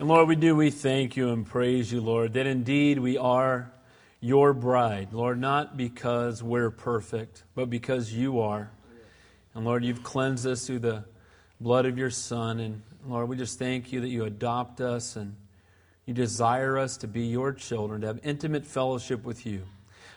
And Lord, we do, we thank you and praise you, Lord, that indeed we are your bride. Lord, not because we're perfect, but because you are. And Lord, you've cleansed us through the blood of your Son. And Lord, we just thank you that you adopt us and you desire us to be your children, to have intimate fellowship with you.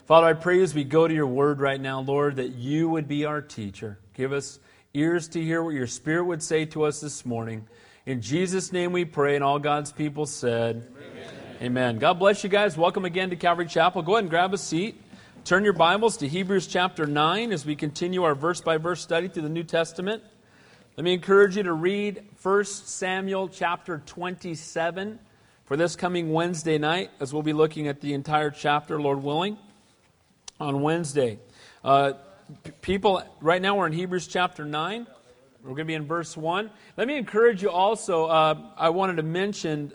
Father, I pray as we go to your word right now, Lord, that you would be our teacher. Give us ears to hear what your Spirit would say to us this morning. In Jesus' name we pray, and all God's people said, Amen. Amen. God bless you guys. Welcome again to Calvary Chapel. Go ahead and grab a seat. Turn your Bibles to Hebrews chapter 9 as we continue our verse by verse study through the New Testament. Let me encourage you to read 1 Samuel chapter 27 for this coming Wednesday night, as we'll be looking at the entire chapter, Lord willing, on Wednesday. Uh, people, right now we're in Hebrews chapter 9. We're going to be in verse 1. Let me encourage you also. Uh, I wanted to mention,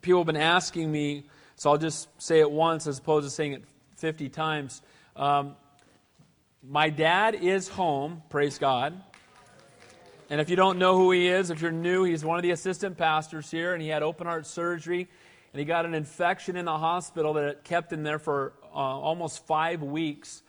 people have been asking me, so I'll just say it once as opposed to saying it 50 times. Um, my dad is home, praise God. And if you don't know who he is, if you're new, he's one of the assistant pastors here, and he had open heart surgery, and he got an infection in the hospital that kept him there for uh, almost five weeks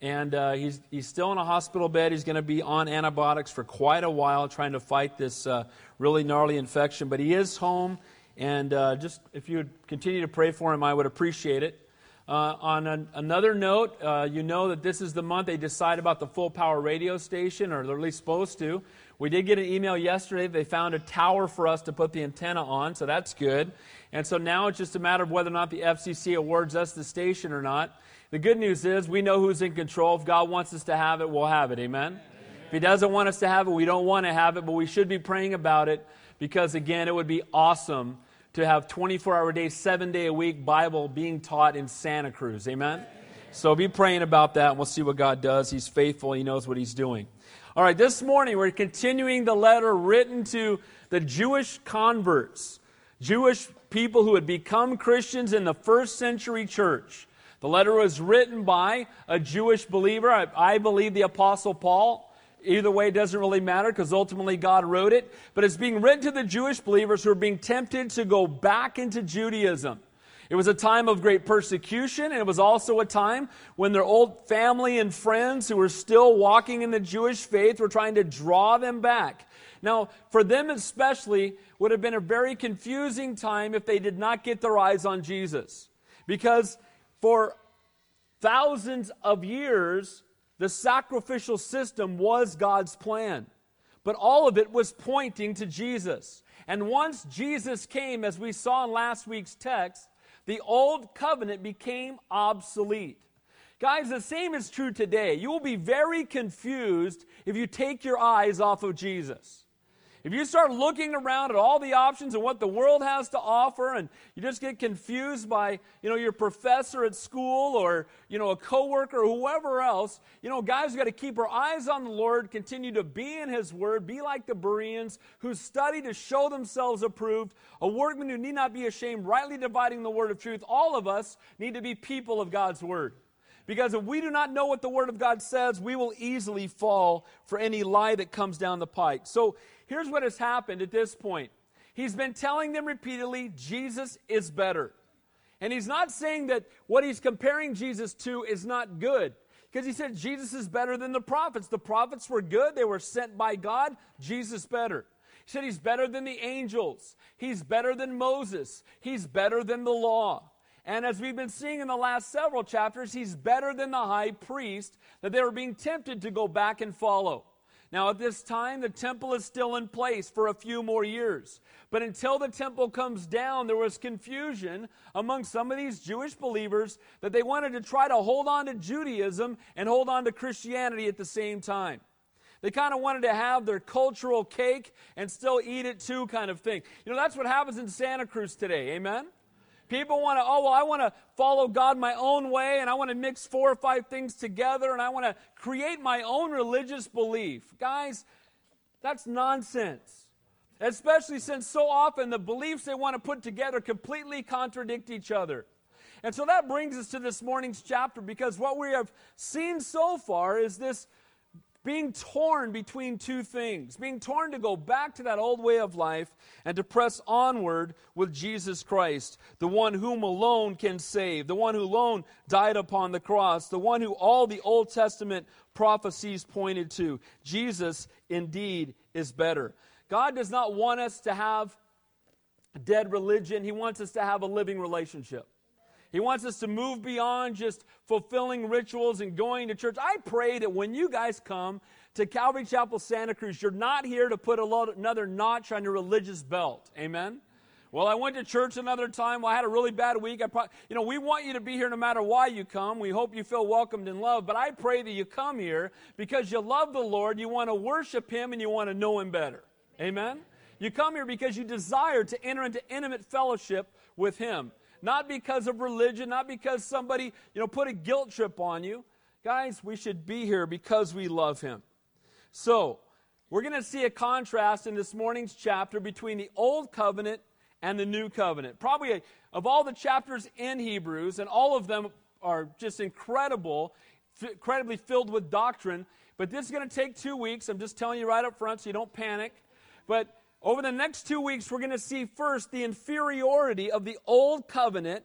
and uh, he's, he's still in a hospital bed. He's going to be on antibiotics for quite a while trying to fight this uh, really gnarly infection. But he is home, and uh, just if you would continue to pray for him, I would appreciate it. Uh, on an, another note, uh, you know that this is the month they decide about the full power radio station, or they're at least supposed to. We did get an email yesterday. They found a tower for us to put the antenna on, so that's good. And so now it's just a matter of whether or not the FCC awards us the station or not. The good news is we know who's in control. If God wants us to have it, we'll have it. Amen? Amen? If He doesn't want us to have it, we don't want to have it, but we should be praying about it because, again, it would be awesome to have 24 hour day, seven day a week Bible being taught in Santa Cruz. Amen? Amen? So be praying about that, and we'll see what God does. He's faithful, He knows what He's doing. All right, this morning we're continuing the letter written to the Jewish converts, Jewish people who had become Christians in the first century church. The letter was written by a Jewish believer. I, I believe the Apostle Paul. Either way, it doesn't really matter because ultimately God wrote it. But it's being written to the Jewish believers who are being tempted to go back into Judaism. It was a time of great persecution, and it was also a time when their old family and friends who were still walking in the Jewish faith were trying to draw them back. Now, for them especially, would have been a very confusing time if they did not get their eyes on Jesus. Because for thousands of years, the sacrificial system was God's plan. But all of it was pointing to Jesus. And once Jesus came, as we saw in last week's text, the old covenant became obsolete. Guys, the same is true today. You will be very confused if you take your eyes off of Jesus. If you start looking around at all the options and what the world has to offer and you just get confused by, you know, your professor at school or, you know, a coworker or whoever else, you know, guys got to keep our eyes on the Lord, continue to be in his word, be like the Bereans who study to show themselves approved, a workman who need not be ashamed, rightly dividing the word of truth. All of us need to be people of God's word. Because if we do not know what the Word of God says, we will easily fall for any lie that comes down the pike. So here's what has happened at this point He's been telling them repeatedly, Jesus is better. And he's not saying that what he's comparing Jesus to is not good. Because he said Jesus is better than the prophets. The prophets were good, they were sent by God. Jesus better. He said he's better than the angels. He's better than Moses. He's better than the law. And as we've been seeing in the last several chapters, he's better than the high priest that they were being tempted to go back and follow. Now, at this time, the temple is still in place for a few more years. But until the temple comes down, there was confusion among some of these Jewish believers that they wanted to try to hold on to Judaism and hold on to Christianity at the same time. They kind of wanted to have their cultural cake and still eat it too, kind of thing. You know, that's what happens in Santa Cruz today. Amen? People want to, oh, well, I want to follow God my own way and I want to mix four or five things together and I want to create my own religious belief. Guys, that's nonsense. Especially since so often the beliefs they want to put together completely contradict each other. And so that brings us to this morning's chapter because what we have seen so far is this being torn between two things, being torn to go back to that old way of life and to press onward with Jesus Christ, the one whom alone can save, the one who alone died upon the cross, the one who all the Old Testament prophecies pointed to. Jesus indeed is better. God does not want us to have dead religion, He wants us to have a living relationship. He wants us to move beyond just fulfilling rituals and going to church. I pray that when you guys come to Calvary Chapel Santa Cruz, you're not here to put lot, another notch on your religious belt. Amen? Well, I went to church another time. Well, I had a really bad week. I probably, you know, we want you to be here no matter why you come. We hope you feel welcomed and loved. But I pray that you come here because you love the Lord, you want to worship Him, and you want to know Him better. Amen? You come here because you desire to enter into intimate fellowship with Him not because of religion, not because somebody, you know, put a guilt trip on you. Guys, we should be here because we love him. So, we're going to see a contrast in this morning's chapter between the old covenant and the new covenant. Probably a, of all the chapters in Hebrews, and all of them are just incredible, f- incredibly filled with doctrine. But this is going to take two weeks. I'm just telling you right up front so you don't panic. But over the next two weeks, we're going to see first the inferiority of the old covenant,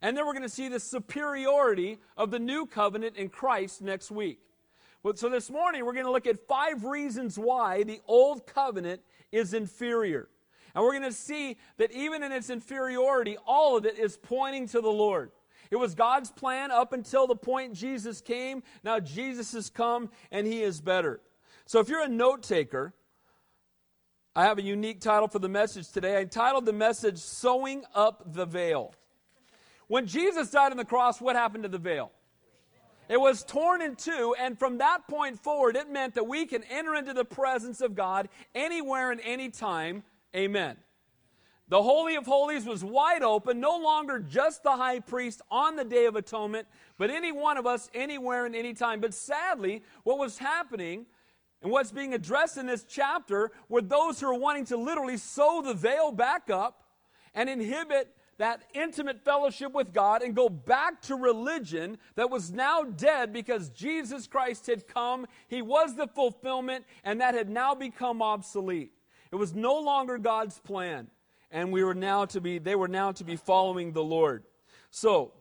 and then we're going to see the superiority of the new covenant in Christ next week. So this morning, we're going to look at five reasons why the old covenant is inferior. And we're going to see that even in its inferiority, all of it is pointing to the Lord. It was God's plan up until the point Jesus came. Now Jesus has come and he is better. So if you're a note taker, I have a unique title for the message today. I entitled the message Sewing Up the Veil. When Jesus died on the cross, what happened to the veil? It was torn in two, and from that point forward, it meant that we can enter into the presence of God anywhere and anytime. Amen. The Holy of Holies was wide open, no longer just the high priest on the Day of Atonement, but any one of us anywhere and anytime. But sadly, what was happening and what's being addressed in this chapter were those who are wanting to literally sew the veil back up and inhibit that intimate fellowship with God and go back to religion that was now dead because Jesus Christ had come. He was the fulfillment, and that had now become obsolete. It was no longer God's plan, and we were now to be, they were now to be following the Lord. So,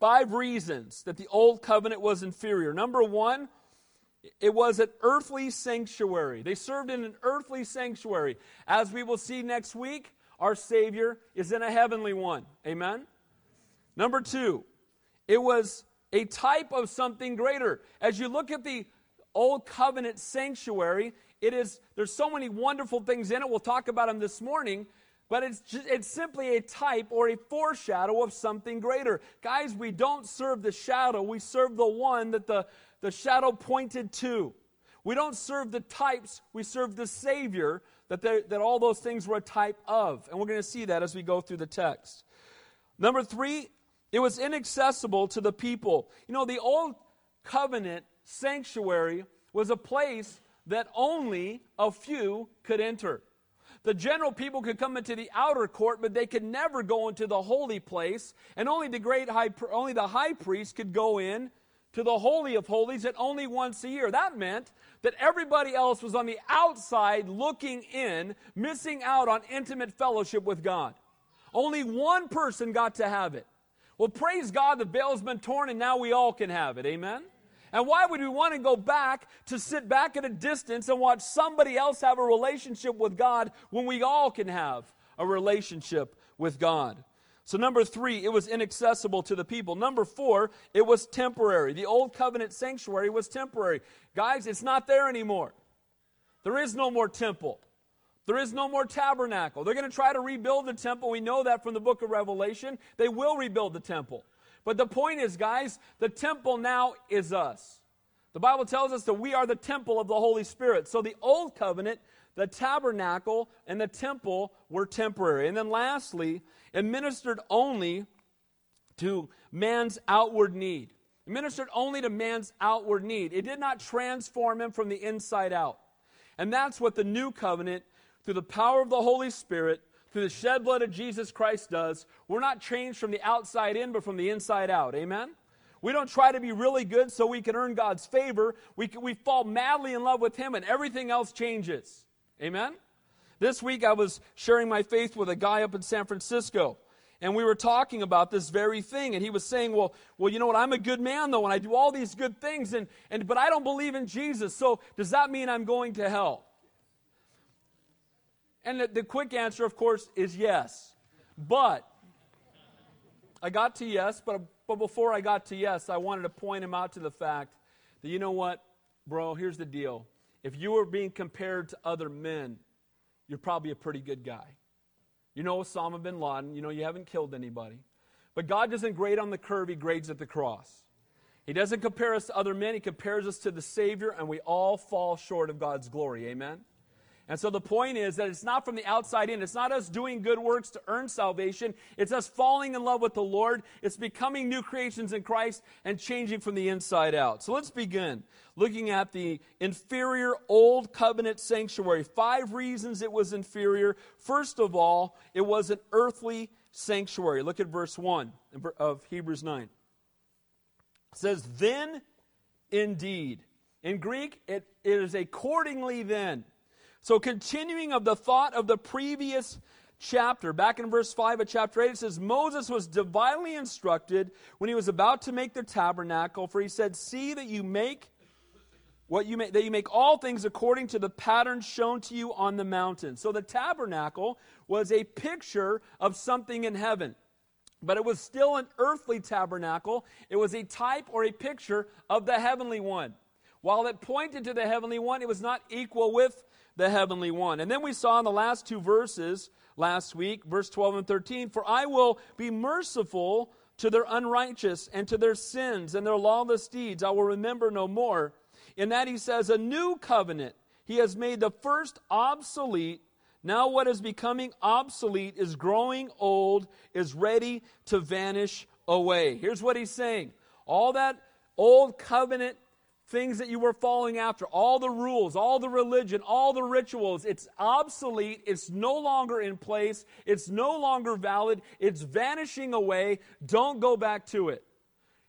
five reasons that the old covenant was inferior. Number one, it was an earthly sanctuary. They served in an earthly sanctuary. As we will see next week, our Savior is in a heavenly one. Amen? Number two, it was a type of something greater. As you look at the Old Covenant sanctuary, it is, there's so many wonderful things in it. We'll talk about them this morning. But it's, just, it's simply a type or a foreshadow of something greater. Guys, we don't serve the shadow, we serve the one that the, the shadow pointed to. We don't serve the types, we serve the Savior that, that all those things were a type of. And we're going to see that as we go through the text. Number three, it was inaccessible to the people. You know, the old covenant sanctuary was a place that only a few could enter. The general people could come into the outer court, but they could never go into the holy place, and only the great high, only the high priest could go in to the Holy of Holies at only once a year. That meant that everybody else was on the outside looking in, missing out on intimate fellowship with God. Only one person got to have it. Well, praise God, the veil's been torn and now we all can have it. Amen? And why would we want to go back to sit back at a distance and watch somebody else have a relationship with God when we all can have a relationship with God? So, number three, it was inaccessible to the people. Number four, it was temporary. The old covenant sanctuary was temporary. Guys, it's not there anymore. There is no more temple. There is no more tabernacle. They're going to try to rebuild the temple. We know that from the book of Revelation. They will rebuild the temple. But the point is, guys, the temple now is us. The Bible tells us that we are the temple of the Holy Spirit. So the old covenant the tabernacle and the temple were temporary. And then lastly, it ministered only to man's outward need. It ministered only to man's outward need. It did not transform him from the inside out. And that's what the new covenant, through the power of the Holy Spirit, through the shed blood of Jesus Christ does. We're not changed from the outside in, but from the inside out. Amen? We don't try to be really good so we can earn God's favor. We, we fall madly in love with Him and everything else changes. Amen? This week I was sharing my faith with a guy up in San Francisco. And we were talking about this very thing. And he was saying, Well, well, you know what, I'm a good man though, and I do all these good things, and, and but I don't believe in Jesus. So does that mean I'm going to hell? And the, the quick answer, of course, is yes. But I got to yes, but, but before I got to yes, I wanted to point him out to the fact that, you know what, bro, here's the deal. If you were being compared to other men, you're probably a pretty good guy. You know Osama bin Laden, you know you haven't killed anybody. But God doesn't grade on the curve, He grades at the cross. He doesn't compare us to other men, He compares us to the Savior, and we all fall short of God's glory. Amen? And so the point is that it's not from the outside in. It's not us doing good works to earn salvation. It's us falling in love with the Lord. It's becoming new creations in Christ and changing from the inside out. So let's begin looking at the inferior old covenant sanctuary. Five reasons it was inferior. First of all, it was an earthly sanctuary. Look at verse 1 of Hebrews 9. It says, Then indeed. In Greek, it, it is accordingly then. So, continuing of the thought of the previous chapter, back in verse 5 of chapter 8, it says, Moses was divinely instructed when he was about to make the tabernacle, for he said, See that you make what you make, that you make all things according to the pattern shown to you on the mountain. So the tabernacle was a picture of something in heaven. But it was still an earthly tabernacle. It was a type or a picture of the heavenly one. While it pointed to the heavenly one, it was not equal with the heavenly one. And then we saw in the last two verses last week, verse 12 and 13, For I will be merciful to their unrighteous and to their sins and their lawless deeds. I will remember no more. In that he says, A new covenant. He has made the first obsolete. Now, what is becoming obsolete is growing old, is ready to vanish away. Here's what he's saying all that old covenant things that you were following after, all the rules, all the religion, all the rituals, it's obsolete. It's no longer in place. It's no longer valid. It's vanishing away. Don't go back to it.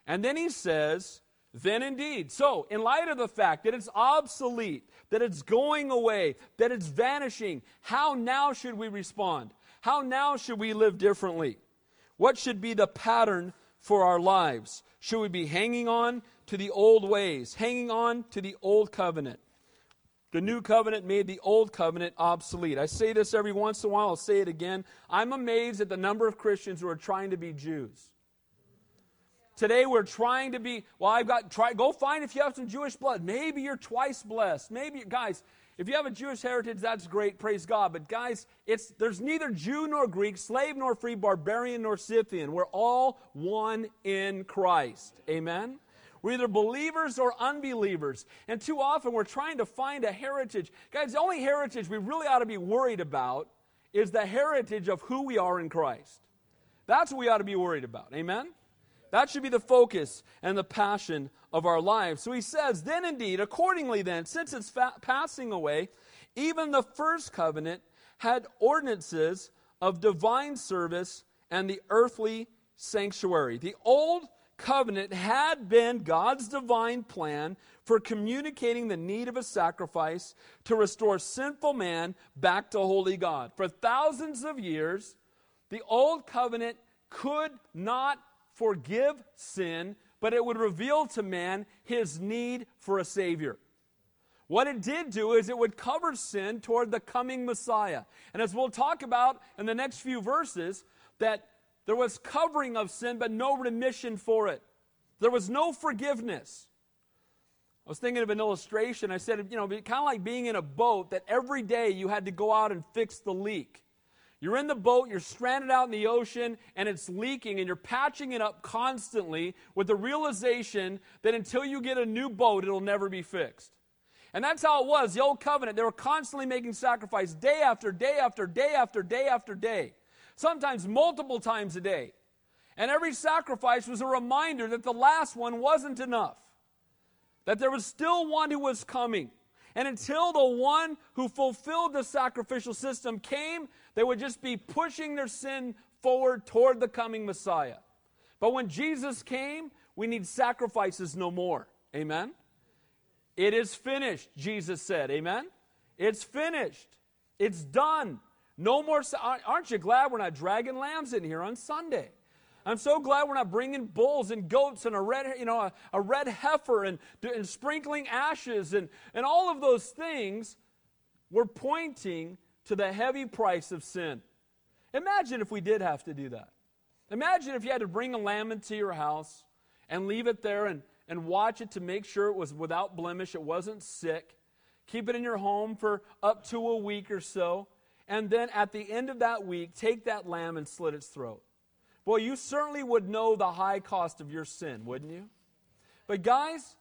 And then he says, then indeed. So, in light of the fact that it's obsolete, that it's going away, that it's vanishing, how now should we respond? How now should we live differently? What should be the pattern for our lives? Should we be hanging on to the old ways, hanging on to the old covenant. The new covenant made the old covenant obsolete. I say this every once in a while, I'll say it again. I'm amazed at the number of Christians who are trying to be Jews. Today we're trying to be, well, I've got, try, go find if you have some Jewish blood. Maybe you're twice blessed. Maybe, guys, if you have a Jewish heritage, that's great, praise God. But guys, it's, there's neither Jew nor Greek, slave nor free, barbarian nor Scythian. We're all one in Christ. Amen? We're either believers or unbelievers. And too often we're trying to find a heritage. Guys, the only heritage we really ought to be worried about is the heritage of who we are in Christ. That's what we ought to be worried about. Amen? That should be the focus and the passion of our lives. So he says, Then indeed, accordingly, then, since it's fa- passing away, even the first covenant had ordinances of divine service and the earthly sanctuary. The old covenant had been God's divine plan for communicating the need of a sacrifice to restore sinful man back to holy God. For thousands of years, the old covenant could not forgive sin, but it would reveal to man his need for a Savior. What it did do is it would cover sin toward the coming Messiah. And as we'll talk about in the next few verses, that there was covering of sin, but no remission for it. There was no forgiveness. I was thinking of an illustration. I said, you know, kind of like being in a boat that every day you had to go out and fix the leak. You're in the boat, you're stranded out in the ocean, and it's leaking, and you're patching it up constantly with the realization that until you get a new boat, it'll never be fixed. And that's how it was. The old covenant, they were constantly making sacrifice day after day after day after day after day sometimes multiple times a day. And every sacrifice was a reminder that the last one wasn't enough, that there was still one who was coming. And until the one who fulfilled the sacrificial system came, they would just be pushing their sin forward toward the coming Messiah. But when Jesus came, we need sacrifices no more. Amen? It is finished, Jesus said. Amen? It's finished. It's done. No more. Aren't you glad we're not dragging lambs in here on Sunday? I'm so glad we're not bringing bulls and goats and a red, you know, a, a red heifer and, and sprinkling ashes and, and all of those things were pointing to the heavy price of sin. Imagine if we did have to do that. Imagine if you had to bring a lamb into your house and leave it there and, and watch it to make sure it was without blemish, it wasn't sick. Keep it in your home for up to a week or so. And then at the end of that week, take that lamb and slit its throat. Boy, you certainly would know the high cost of your sin, wouldn't you? But, guys,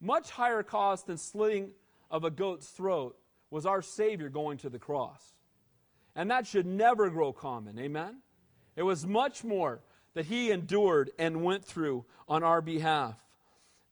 much higher cost than slitting of a goat's throat was our Savior going to the cross. And that should never grow common. Amen? It was much more that He endured and went through on our behalf.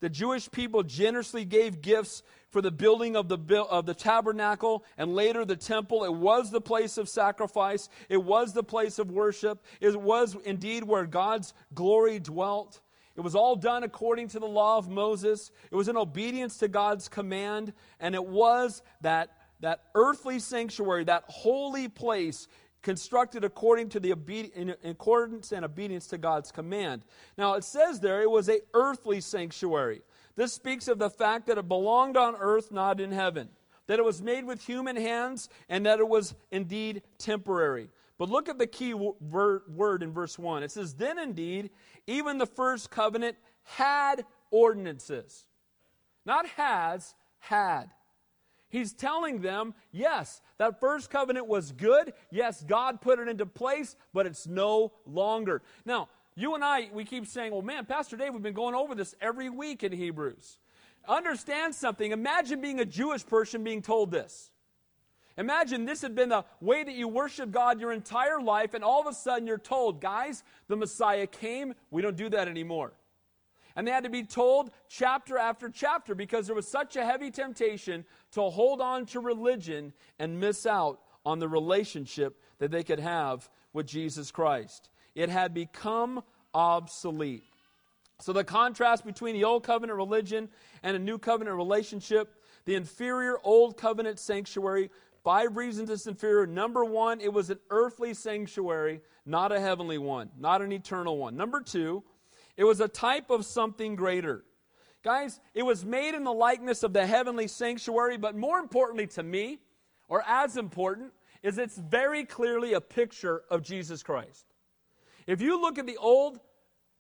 The Jewish people generously gave gifts for the building of the, of the tabernacle and later the temple. It was the place of sacrifice. It was the place of worship. It was indeed where God's glory dwelt. It was all done according to the law of Moses. It was in obedience to God's command. And it was that, that earthly sanctuary, that holy place constructed according to the obedi- in accordance and obedience to God's command. Now it says there it was a earthly sanctuary. This speaks of the fact that it belonged on earth, not in heaven. That it was made with human hands and that it was indeed temporary. But look at the key word in verse 1. It says, Then indeed, even the first covenant had ordinances. Not has, had. He's telling them, yes, that first covenant was good. Yes, God put it into place, but it's no longer. Now, you and I, we keep saying, well, man, Pastor Dave, we've been going over this every week in Hebrews. Understand something. Imagine being a Jewish person being told this. Imagine this had been the way that you worship God your entire life, and all of a sudden you're told, guys, the Messiah came. We don't do that anymore. And they had to be told chapter after chapter because there was such a heavy temptation to hold on to religion and miss out on the relationship that they could have with Jesus Christ. It had become obsolete. So, the contrast between the Old Covenant religion and a New Covenant relationship, the inferior Old Covenant sanctuary, five reasons it's inferior. Number one, it was an earthly sanctuary, not a heavenly one, not an eternal one. Number two, it was a type of something greater. Guys, it was made in the likeness of the heavenly sanctuary, but more importantly to me, or as important, is it's very clearly a picture of Jesus Christ. If you look at the Old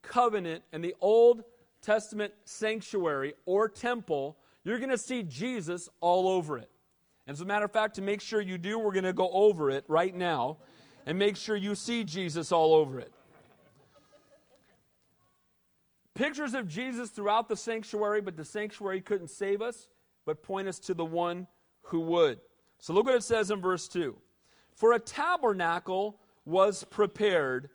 Covenant and the Old Testament sanctuary or temple, you're going to see Jesus all over it. As a matter of fact, to make sure you do, we're going to go over it right now and make sure you see Jesus all over it. Pictures of Jesus throughout the sanctuary, but the sanctuary couldn't save us, but point us to the one who would. So look what it says in verse 2. For a tabernacle was prepared,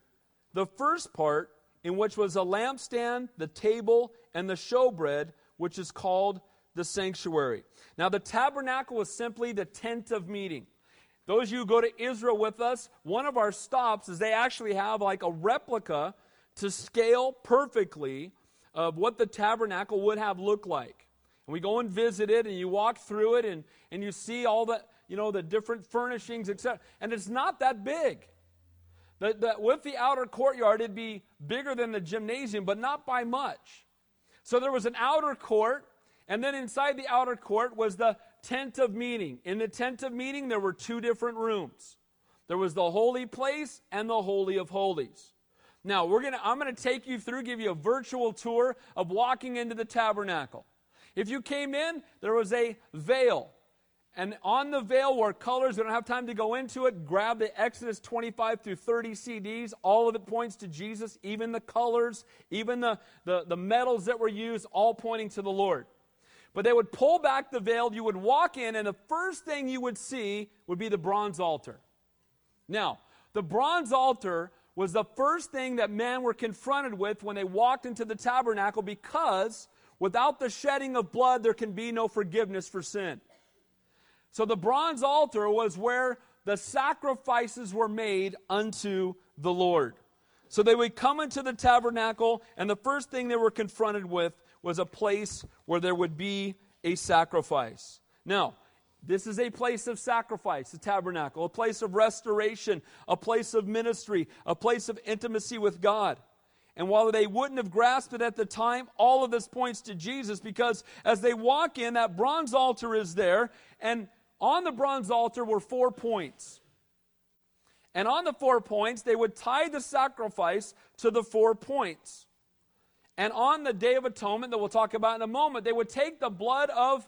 the first part, in which was a lampstand, the table, and the showbread, which is called the sanctuary. Now, the tabernacle was simply the tent of meeting. Those of you who go to Israel with us, one of our stops is they actually have like a replica to scale perfectly of what the tabernacle would have looked like. And we go and visit it, and you walk through it, and, and you see all the, you know, the different furnishings, etc. And it's not that big. The, the, with the outer courtyard, it'd be bigger than the gymnasium, but not by much. So there was an outer court, and then inside the outer court was the tent of meeting. In the tent of meeting, there were two different rooms. There was the holy place and the holy of holies. Now, we're gonna, I'm going to take you through, give you a virtual tour of walking into the tabernacle. If you came in, there was a veil. And on the veil were colors. We don't have time to go into it. Grab the Exodus 25 through 30 CDs. All of it points to Jesus, even the colors, even the, the, the metals that were used, all pointing to the Lord. But they would pull back the veil. You would walk in, and the first thing you would see would be the bronze altar. Now, the bronze altar was the first thing that men were confronted with when they walked into the tabernacle because without the shedding of blood, there can be no forgiveness for sin. So the bronze altar was where the sacrifices were made unto the Lord. So they would come into the tabernacle, and the first thing they were confronted with was a place where there would be a sacrifice. Now, this is a place of sacrifice, the tabernacle, a place of restoration, a place of ministry, a place of intimacy with God. And while they wouldn't have grasped it at the time, all of this points to Jesus because as they walk in, that bronze altar is there, and on the bronze altar were four points. And on the four points, they would tie the sacrifice to the four points. And on the Day of Atonement, that we'll talk about in a moment, they would take the blood of,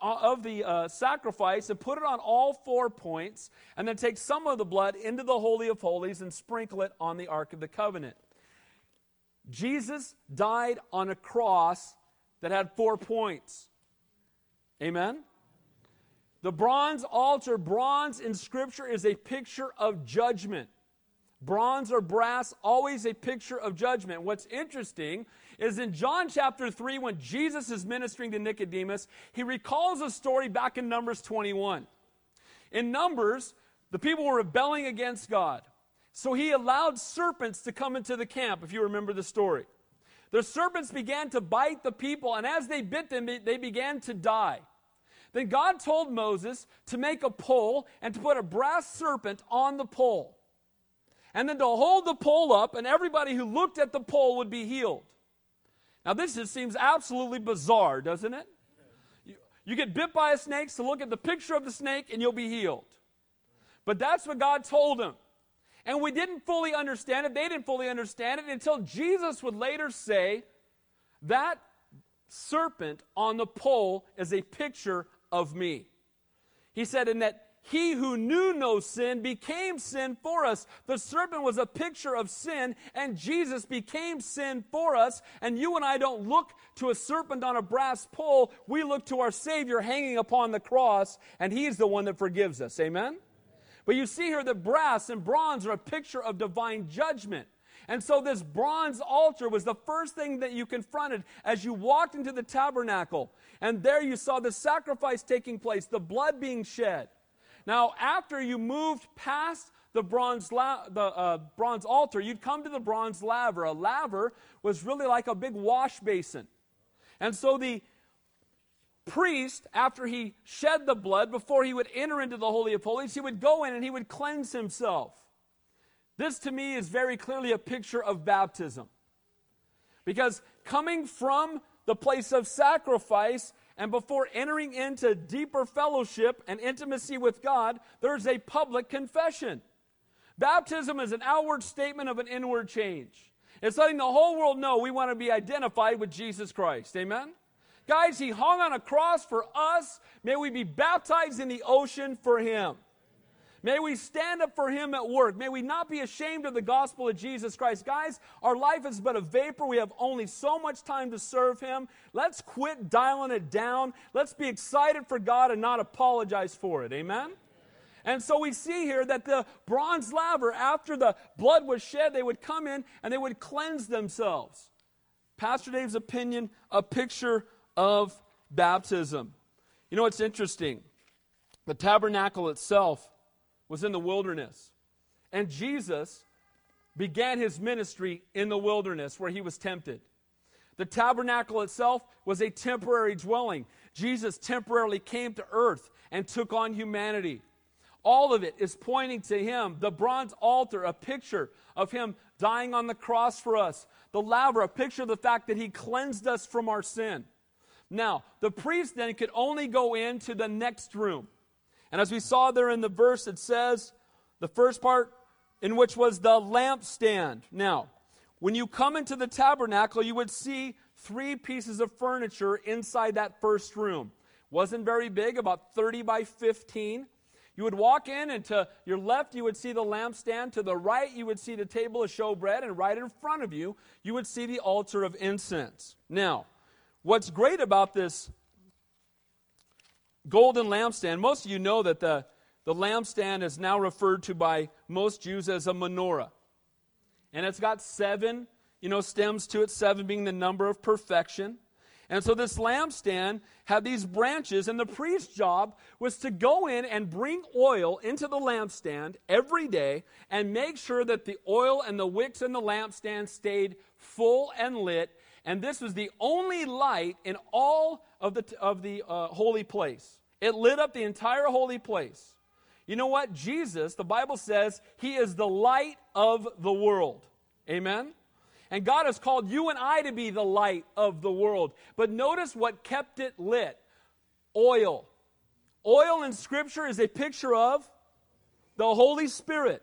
of the uh, sacrifice and put it on all four points, and then take some of the blood into the Holy of Holies and sprinkle it on the Ark of the Covenant. Jesus died on a cross that had four points. Amen? The bronze altar, bronze in Scripture is a picture of judgment. Bronze or brass, always a picture of judgment. What's interesting is in John chapter 3, when Jesus is ministering to Nicodemus, he recalls a story back in Numbers 21. In Numbers, the people were rebelling against God. So he allowed serpents to come into the camp, if you remember the story. The serpents began to bite the people, and as they bit them, they began to die. Then God told Moses to make a pole and to put a brass serpent on the pole. And then to hold the pole up, and everybody who looked at the pole would be healed. Now, this just seems absolutely bizarre, doesn't it? You, you get bit by a snake, so look at the picture of the snake and you'll be healed. But that's what God told him. And we didn't fully understand it. They didn't fully understand it until Jesus would later say that serpent on the pole is a picture of me. He said, in that he who knew no sin became sin for us. The serpent was a picture of sin, and Jesus became sin for us. And you and I don't look to a serpent on a brass pole. We look to our Savior hanging upon the cross, and He's the one that forgives us. Amen? But you see here that brass and bronze are a picture of divine judgment. And so this bronze altar was the first thing that you confronted as you walked into the tabernacle. And there you saw the sacrifice taking place, the blood being shed. Now, after you moved past the bronze, la- the, uh, bronze altar, you'd come to the bronze laver. A laver was really like a big wash basin. And so the priest, after he shed the blood, before he would enter into the Holy of Holies, he would go in and he would cleanse himself. This to me is very clearly a picture of baptism. Because coming from the place of sacrifice and before entering into deeper fellowship and intimacy with God, there's a public confession. Baptism is an outward statement of an inward change. It's letting the whole world know we want to be identified with Jesus Christ. Amen? Guys, He hung on a cross for us. May we be baptized in the ocean for Him. May we stand up for Him at work. May we not be ashamed of the gospel of Jesus Christ. Guys, our life is but a vapor. We have only so much time to serve Him. Let's quit dialing it down. Let's be excited for God and not apologize for it. Amen? And so we see here that the bronze laver, after the blood was shed, they would come in and they would cleanse themselves. Pastor Dave's opinion, a picture of baptism. You know what's interesting? The tabernacle itself was in the wilderness. And Jesus began his ministry in the wilderness where he was tempted. The tabernacle itself was a temporary dwelling. Jesus temporarily came to earth and took on humanity. All of it is pointing to him. The bronze altar, a picture of him dying on the cross for us. The laver, a picture of the fact that he cleansed us from our sin. Now, the priest then could only go into the next room. And as we saw there in the verse, it says, the first part in which was the lampstand. Now, when you come into the tabernacle, you would see three pieces of furniture inside that first room. Wasn't very big, about 30 by 15. You would walk in, and to your left, you would see the lampstand. To the right, you would see the table of showbread. And right in front of you, you would see the altar of incense. Now, what's great about this golden lampstand, most of you know that the, the lampstand is now referred to by most Jews as a menorah. And it's got seven, you know, stems to it, seven being the number of perfection. And so this lampstand had these branches, and the priest's job was to go in and bring oil into the lampstand every day and make sure that the oil and the wicks in the lampstand stayed full and lit. And this was the only light in all of the, of the uh, holy place. It lit up the entire holy place. You know what? Jesus, the Bible says, He is the light of the world. Amen? And God has called you and I to be the light of the world. But notice what kept it lit oil. Oil in Scripture is a picture of the Holy Spirit.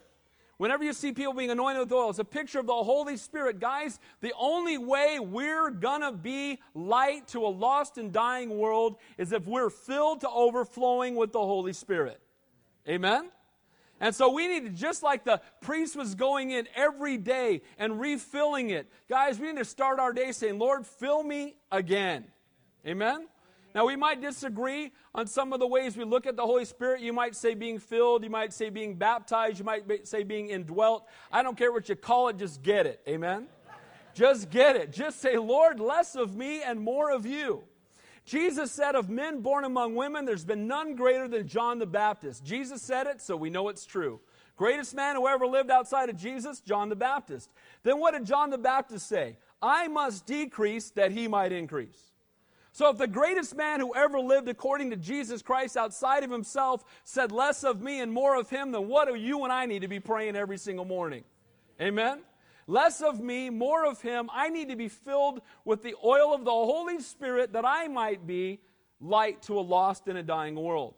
Whenever you see people being anointed with oil, it's a picture of the Holy Spirit. Guys, the only way we're going to be light to a lost and dying world is if we're filled to overflowing with the Holy Spirit. Amen? And so we need to, just like the priest was going in every day and refilling it, guys, we need to start our day saying, Lord, fill me again. Amen? Now, we might disagree on some of the ways we look at the Holy Spirit. You might say being filled, you might say being baptized, you might say being indwelt. I don't care what you call it, just get it. Amen? Just get it. Just say, Lord, less of me and more of you. Jesus said, Of men born among women, there's been none greater than John the Baptist. Jesus said it, so we know it's true. Greatest man who ever lived outside of Jesus, John the Baptist. Then what did John the Baptist say? I must decrease that he might increase. So if the greatest man who ever lived according to Jesus Christ outside of himself said less of me and more of him, then what do you and I need to be praying every single morning? Amen? Less of me, more of him. I need to be filled with the oil of the Holy Spirit that I might be light to a lost and a dying world.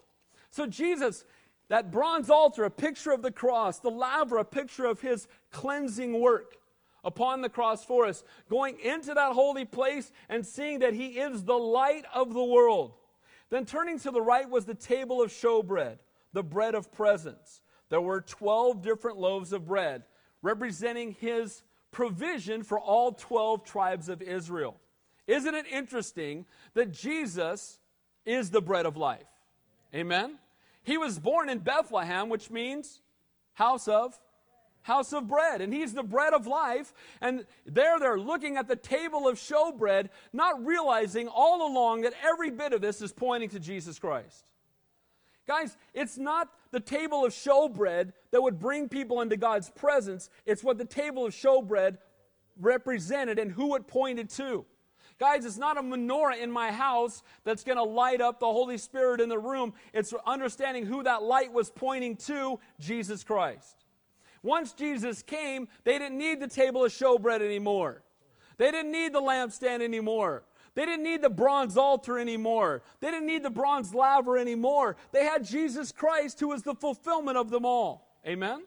So, Jesus, that bronze altar, a picture of the cross, the laver, a picture of his cleansing work upon the cross for us, going into that holy place and seeing that he is the light of the world. Then turning to the right was the table of showbread, the bread of presence. There were 12 different loaves of bread representing his provision for all 12 tribes of Israel. Isn't it interesting that Jesus is the bread of life? Amen. He was born in Bethlehem, which means house of house of bread and he's the bread of life and there they're looking at the table of showbread not realizing all along that every bit of this is pointing to jesus christ Guys, it's not the table of showbread that would bring people into God's presence. It's what the table of showbread represented and who it pointed to. Guys, it's not a menorah in my house that's going to light up the Holy Spirit in the room. It's understanding who that light was pointing to Jesus Christ. Once Jesus came, they didn't need the table of showbread anymore. They didn't need the lampstand anymore. They didn't need the bronze altar anymore. They didn't need the bronze laver anymore. They had Jesus Christ, who is the fulfillment of them all. Amen?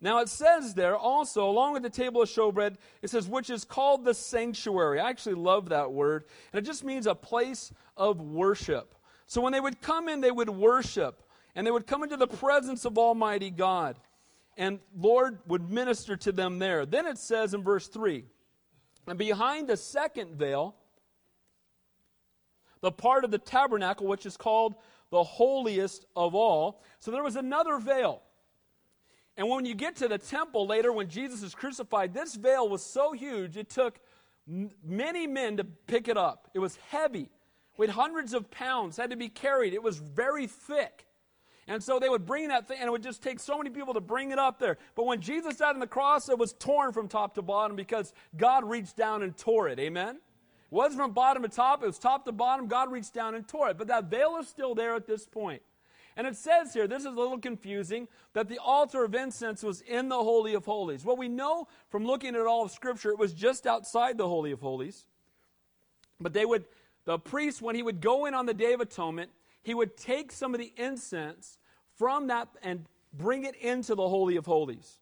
Now it says there also, along with the table of showbread, it says, which is called the sanctuary. I actually love that word. And it just means a place of worship. So when they would come in, they would worship. And they would come into the presence of Almighty God. And Lord would minister to them there. Then it says in verse 3 and behind the second veil, the part of the tabernacle which is called the holiest of all. So there was another veil. And when you get to the temple later, when Jesus is crucified, this veil was so huge, it took many men to pick it up. It was heavy, weighed hundreds of pounds, had to be carried. It was very thick. And so they would bring that thing, and it would just take so many people to bring it up there. But when Jesus died on the cross, it was torn from top to bottom because God reached down and tore it. Amen? It wasn't from bottom to top, it was top to bottom. God reached down and tore it. But that veil is still there at this point. And it says here, this is a little confusing, that the altar of incense was in the Holy of Holies. Well, we know from looking at all of Scripture, it was just outside the Holy of Holies. But they would, the priest, when he would go in on the Day of Atonement, he would take some of the incense from that and bring it into the Holy of Holies.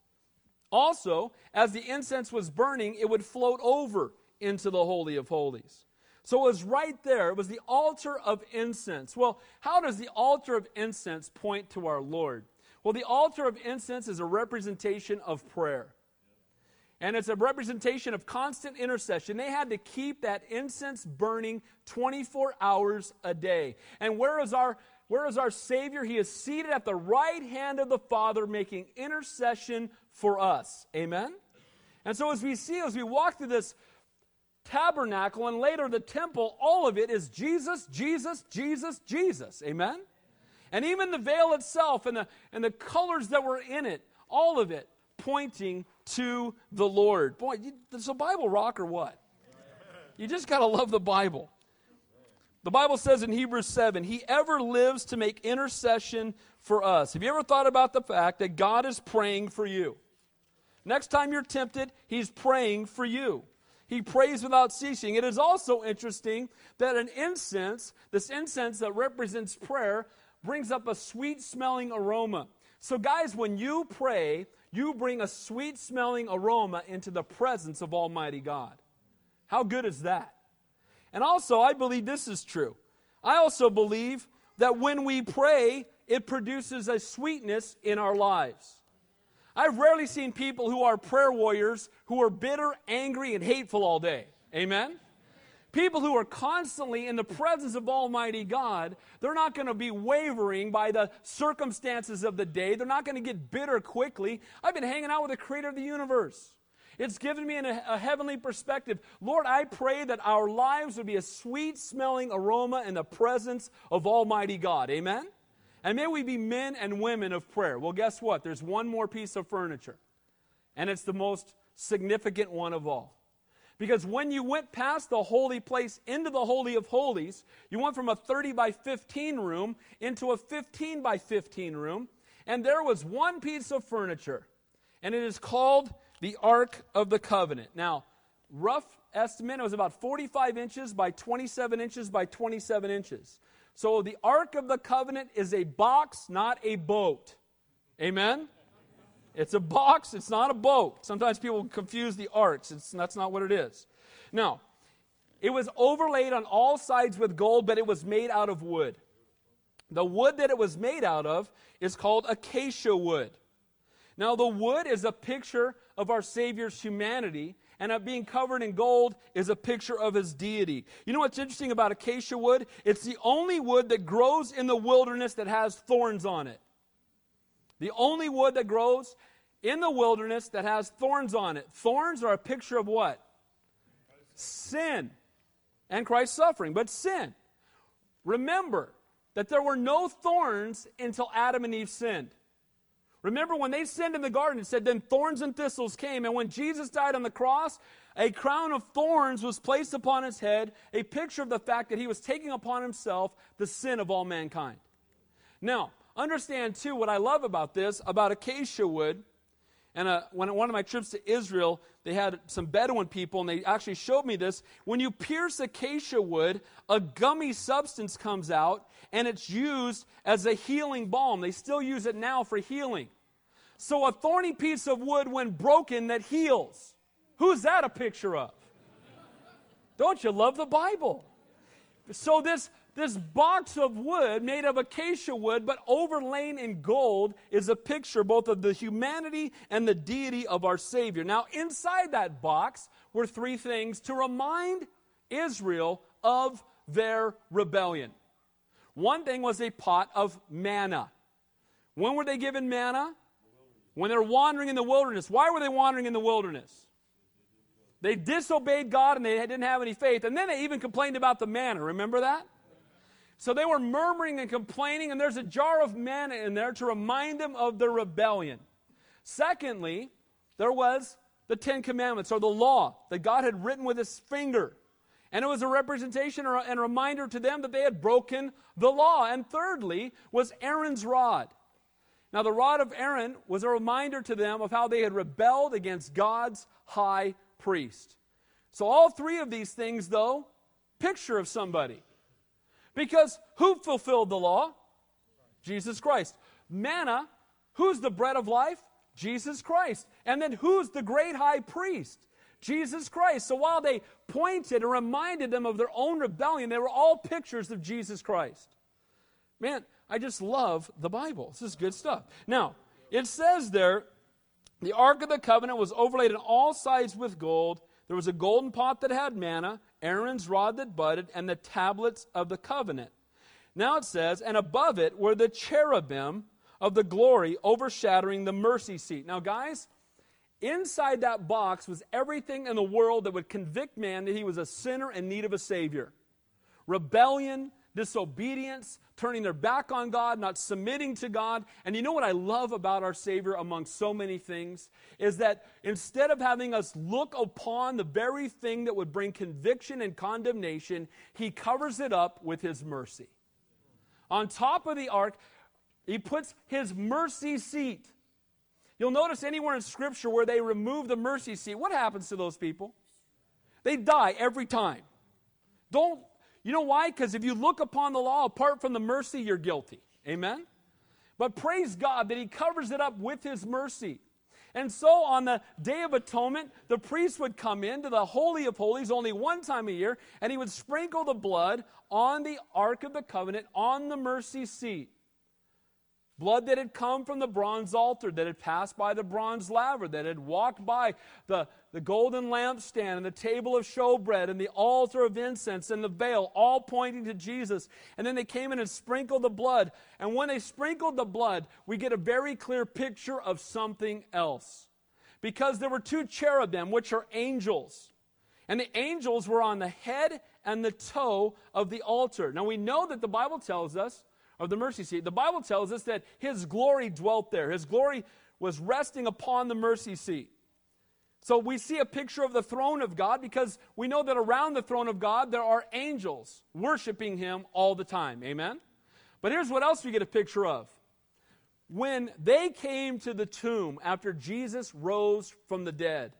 Also, as the incense was burning, it would float over into the Holy of Holies. So it was right there. It was the altar of incense. Well, how does the altar of incense point to our Lord? Well, the altar of incense is a representation of prayer. And it's a representation of constant intercession. They had to keep that incense burning 24 hours a day. And where is our where is our Savior? He is seated at the right hand of the Father, making intercession for us. Amen? And so, as we see, as we walk through this tabernacle and later the temple, all of it is Jesus, Jesus, Jesus, Jesus. Amen? And even the veil itself and the, and the colors that were in it, all of it pointing to the Lord. Boy, you, a Bible rock or what? You just got to love the Bible. The Bible says in Hebrews 7, He ever lives to make intercession for us. Have you ever thought about the fact that God is praying for you? Next time you're tempted, He's praying for you. He prays without ceasing. It is also interesting that an incense, this incense that represents prayer, brings up a sweet smelling aroma. So, guys, when you pray, you bring a sweet smelling aroma into the presence of Almighty God. How good is that? And also, I believe this is true. I also believe that when we pray, it produces a sweetness in our lives. I've rarely seen people who are prayer warriors who are bitter, angry, and hateful all day. Amen? People who are constantly in the presence of Almighty God, they're not going to be wavering by the circumstances of the day. They're not going to get bitter quickly. I've been hanging out with the creator of the universe. It's given me a, a heavenly perspective. Lord, I pray that our lives would be a sweet smelling aroma in the presence of Almighty God. Amen? And may we be men and women of prayer. Well, guess what? There's one more piece of furniture, and it's the most significant one of all. Because when you went past the holy place into the Holy of Holies, you went from a 30 by 15 room into a 15 by 15 room, and there was one piece of furniture, and it is called the Ark of the Covenant. Now, rough estimate, it was about 45 inches by 27 inches by 27 inches. So the Ark of the Covenant is a box, not a boat. Amen? It's a box, it's not a boat. Sometimes people confuse the arts, It's, that's not what it is. Now, it was overlaid on all sides with gold, but it was made out of wood. The wood that it was made out of is called acacia wood. Now, the wood is a picture of our Savior's humanity, and of being covered in gold is a picture of his deity. You know what's interesting about acacia wood? It's the only wood that grows in the wilderness that has thorns on it. The only wood that grows in the wilderness that has thorns on it. Thorns are a picture of what? Sin and Christ's suffering, but sin. Remember that there were no thorns until Adam and Eve sinned. Remember when they sinned in the garden, it said, then thorns and thistles came. And when Jesus died on the cross, a crown of thorns was placed upon his head, a picture of the fact that he was taking upon himself the sin of all mankind. Now, understand too what I love about this, about acacia wood. And uh, when one of my trips to Israel, they had some Bedouin people, and they actually showed me this. When you pierce acacia wood, a gummy substance comes out, and it's used as a healing balm. They still use it now for healing. So a thorny piece of wood, when broken, that heals. Who's that a picture of? Don't you love the Bible? So this this box of wood made of acacia wood but overlain in gold is a picture both of the humanity and the deity of our Savior. Now, inside that box were three things to remind Israel of their rebellion. One thing was a pot of manna. When were they given manna? when they're wandering in the wilderness. Why were they wandering in the wilderness? They disobeyed God and they didn't have any faith. And then they even complained about the manna. Remember that? So they were murmuring and complaining, and there's a jar of manna in there to remind them of their rebellion. Secondly, there was the Ten Commandments, or the law that God had written with his finger. And it was a representation and a reminder to them that they had broken the law. And thirdly, was Aaron's rod. Now, the rod of Aaron was a reminder to them of how they had rebelled against God's high priest. So, all three of these things, though, picture of somebody. Because who fulfilled the law? Jesus Christ. Manna, who's the bread of life? Jesus Christ. And then who's the great high priest? Jesus Christ. So while they pointed and reminded them of their own rebellion, they were all pictures of Jesus Christ. Man, I just love the Bible. This is good stuff. Now, it says there, the Ark of the Covenant was overlaid on all sides with gold. There was a golden pot that had manna, Aaron's rod that budded, and the tablets of the covenant. Now it says, and above it were the cherubim of the glory overshadowing the mercy seat. Now, guys, Inside that box was everything in the world that would convict man that he was a sinner in need of a Savior rebellion, disobedience, turning their back on God, not submitting to God. And you know what I love about our Savior among so many things? Is that instead of having us look upon the very thing that would bring conviction and condemnation, He covers it up with His mercy. On top of the ark, He puts His mercy seat. You'll notice anywhere in Scripture where they remove the mercy seat, what happens to those people? They die every time. Don't you know why? Because if you look upon the law apart from the mercy, you're guilty. Amen? But praise God that He covers it up with His mercy. And so on the Day of Atonement, the priest would come into the Holy of Holies only one time a year, and he would sprinkle the blood on the Ark of the Covenant, on the mercy seat. Blood that had come from the bronze altar, that had passed by the bronze laver, that had walked by the, the golden lampstand and the table of showbread and the altar of incense and the veil, all pointing to Jesus. And then they came in and sprinkled the blood. And when they sprinkled the blood, we get a very clear picture of something else. Because there were two cherubim, which are angels. And the angels were on the head and the toe of the altar. Now we know that the Bible tells us of the mercy seat. The Bible tells us that his glory dwelt there. His glory was resting upon the mercy seat. So we see a picture of the throne of God because we know that around the throne of God there are angels worshiping him all the time. Amen? But here's what else we get a picture of. When they came to the tomb after Jesus rose from the dead,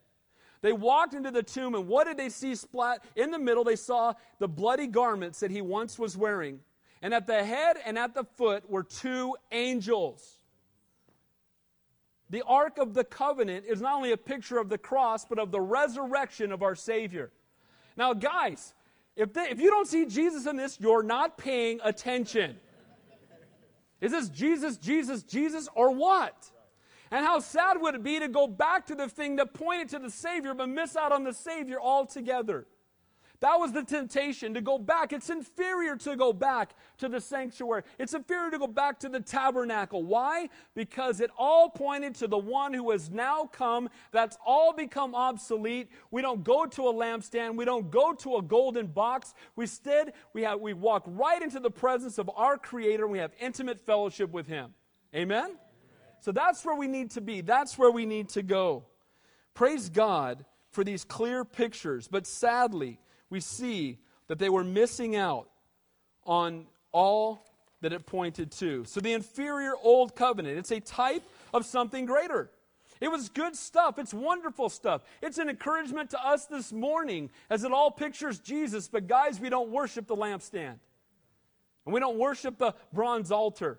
they walked into the tomb, and what did they see splat? In the middle, they saw the bloody garments that he once was wearing. And at the head and at the foot were two angels. The Ark of the Covenant is not only a picture of the cross, but of the resurrection of our Savior. Now, guys, if, they, if you don't see Jesus in this, you're not paying attention. Is this Jesus, Jesus, Jesus, or what? And how sad would it be to go back to the thing that pointed to the Savior, but miss out on the Savior altogether? That was the temptation to go back. It's inferior to go back to the sanctuary. It's inferior to go back to the tabernacle. Why? Because it all pointed to the one who has now come. That's all become obsolete. We don't go to a lampstand. We don't go to a golden box. We instead, we, have, we walk right into the presence of our Creator and we have intimate fellowship with Him. Amen? So that's where we need to be. That's where we need to go. Praise God for these clear pictures. But sadly, we see that they were missing out on all that it pointed to. So the inferior old covenant, it's a type of something greater. It was good stuff. It's wonderful stuff. It's an encouragement to us this morning as it all pictures Jesus. But, guys, we don't worship the lampstand. And we don't worship the bronze altar.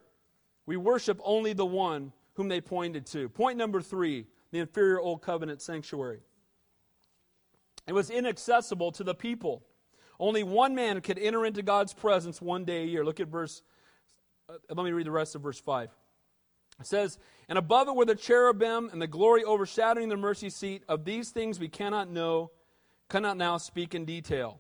We worship only the one whom they pointed to. Point number three the inferior old covenant sanctuary. It was inaccessible to the people. Only one man could enter into God's presence one day a year. Look at verse, uh, let me read the rest of verse 5. It says, And above it were the cherubim and the glory overshadowing the mercy seat. Of these things we cannot know, cannot now speak in detail.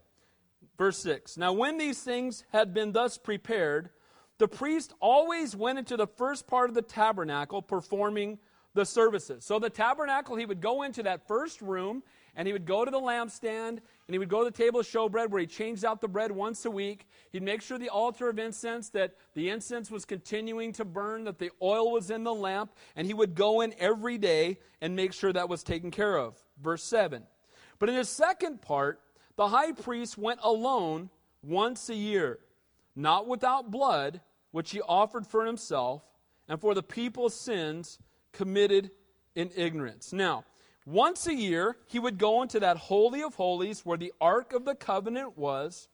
Verse 6 Now when these things had been thus prepared, the priest always went into the first part of the tabernacle performing the services. So the tabernacle, he would go into that first room and he would go to the lampstand and he would go to the table of showbread where he changed out the bread once a week. He'd make sure the altar of incense that the incense was continuing to burn, that the oil was in the lamp, and he would go in every day and make sure that was taken care of. Verse 7. But in the second part, the high priest went alone once a year, not without blood, which he offered for himself and for the people's sins committed in ignorance. Now, once a year, he would go into that Holy of Holies where the Ark of the Covenant was,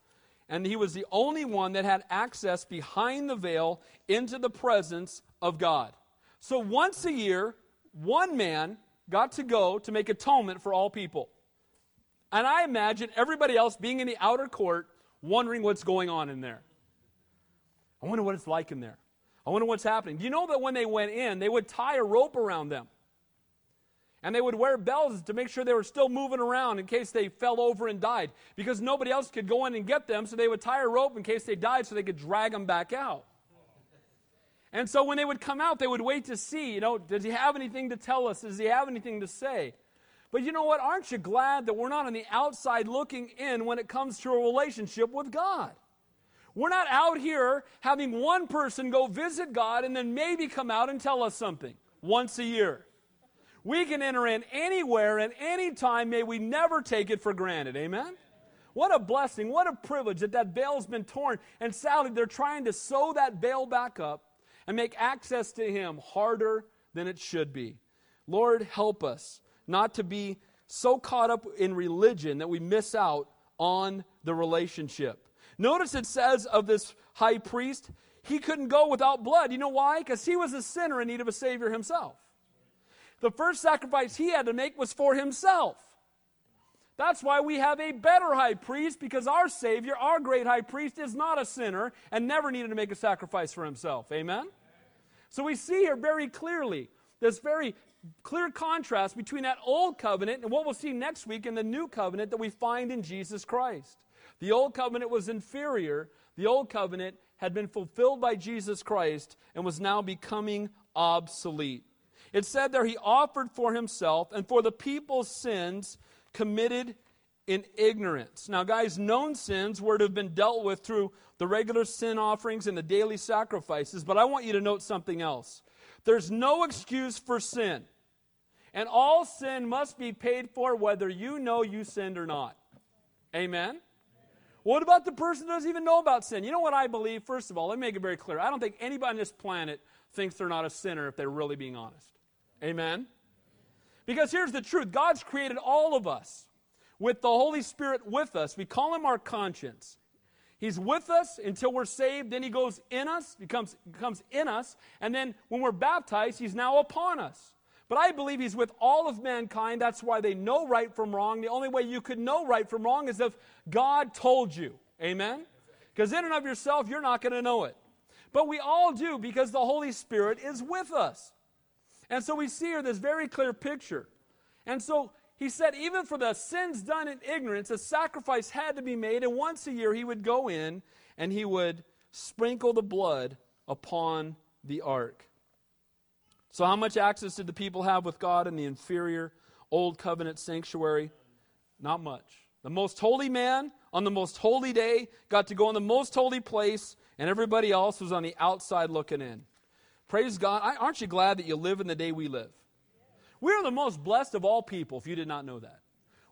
and he was the only one that had access behind the veil into the presence of God. So once a year, one man got to go to make atonement for all people. And I imagine everybody else being in the outer court wondering what's going on in there. I wonder what it's like in there. I wonder what's happening. Do you know that when they went in, they would tie a rope around them? And they would wear bells to make sure they were still moving around in case they fell over and died. Because nobody else could go in and get them, so they would tie a rope in case they died so they could drag them back out. And so when they would come out, they would wait to see, you know, does he have anything to tell us? Does he have anything to say? But you know what? Aren't you glad that we're not on the outside looking in when it comes to a relationship with God? We're not out here having one person go visit God and then maybe come out and tell us something once a year. We can enter in anywhere and anytime. May we never take it for granted. Amen? What a blessing. What a privilege that that veil's been torn. And sadly, they're trying to sew that veil back up and make access to Him harder than it should be. Lord, help us not to be so caught up in religion that we miss out on the relationship. Notice it says of this high priest, he couldn't go without blood. You know why? Because he was a sinner in need of a Savior himself. The first sacrifice he had to make was for himself. That's why we have a better high priest, because our Savior, our great high priest, is not a sinner and never needed to make a sacrifice for himself. Amen? So we see here very clearly this very clear contrast between that old covenant and what we'll see next week in the new covenant that we find in Jesus Christ. The old covenant was inferior. The old covenant had been fulfilled by Jesus Christ and was now becoming obsolete. It said there he offered for himself and for the people's sins committed in ignorance. Now, guys, known sins were to have been dealt with through the regular sin offerings and the daily sacrifices, but I want you to note something else. There's no excuse for sin, and all sin must be paid for whether you know you sinned or not. Amen? What about the person who doesn't even know about sin? You know what I believe? First of all, let me make it very clear. I don't think anybody on this planet thinks they're not a sinner if they're really being honest. Amen? Because here's the truth God's created all of us with the Holy Spirit with us. We call him our conscience. He's with us until we're saved. Then he goes in us, becomes, becomes in us. And then when we're baptized, he's now upon us. But I believe he's with all of mankind. That's why they know right from wrong. The only way you could know right from wrong is if God told you. Amen? Because in and of yourself, you're not going to know it. But we all do because the Holy Spirit is with us. And so we see here this very clear picture. And so he said, even for the sins done in ignorance, a sacrifice had to be made, and once a year he would go in and he would sprinkle the blood upon the ark. So, how much access did the people have with God in the inferior Old Covenant sanctuary? Not much. The most holy man on the most holy day got to go in the most holy place, and everybody else was on the outside looking in. Praise God. I, Aren't you glad that you live in the day we live? We are the most blessed of all people, if you did not know that.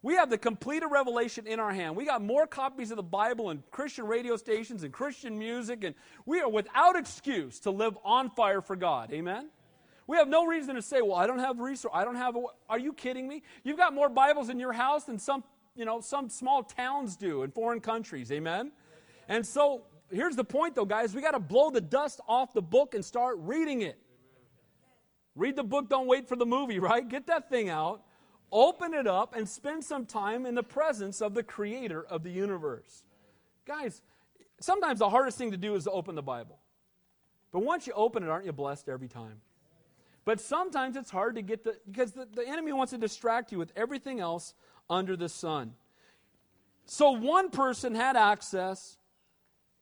We have the completed revelation in our hand. We got more copies of the Bible and Christian radio stations and Christian music, and we are without excuse to live on fire for God. Amen? We have no reason to say, well, I don't have resource. I don't have a. Are you kidding me? You've got more Bibles in your house than some, you know, some small towns do in foreign countries. Amen? And so here's the point, though, guys. We got to blow the dust off the book and start reading it. Read the book, don't wait for the movie, right? Get that thing out, open it up, and spend some time in the presence of the creator of the universe. Guys, sometimes the hardest thing to do is to open the Bible. But once you open it, aren't you blessed every time? But sometimes it's hard to get the, because the, the enemy wants to distract you with everything else under the sun. So one person had access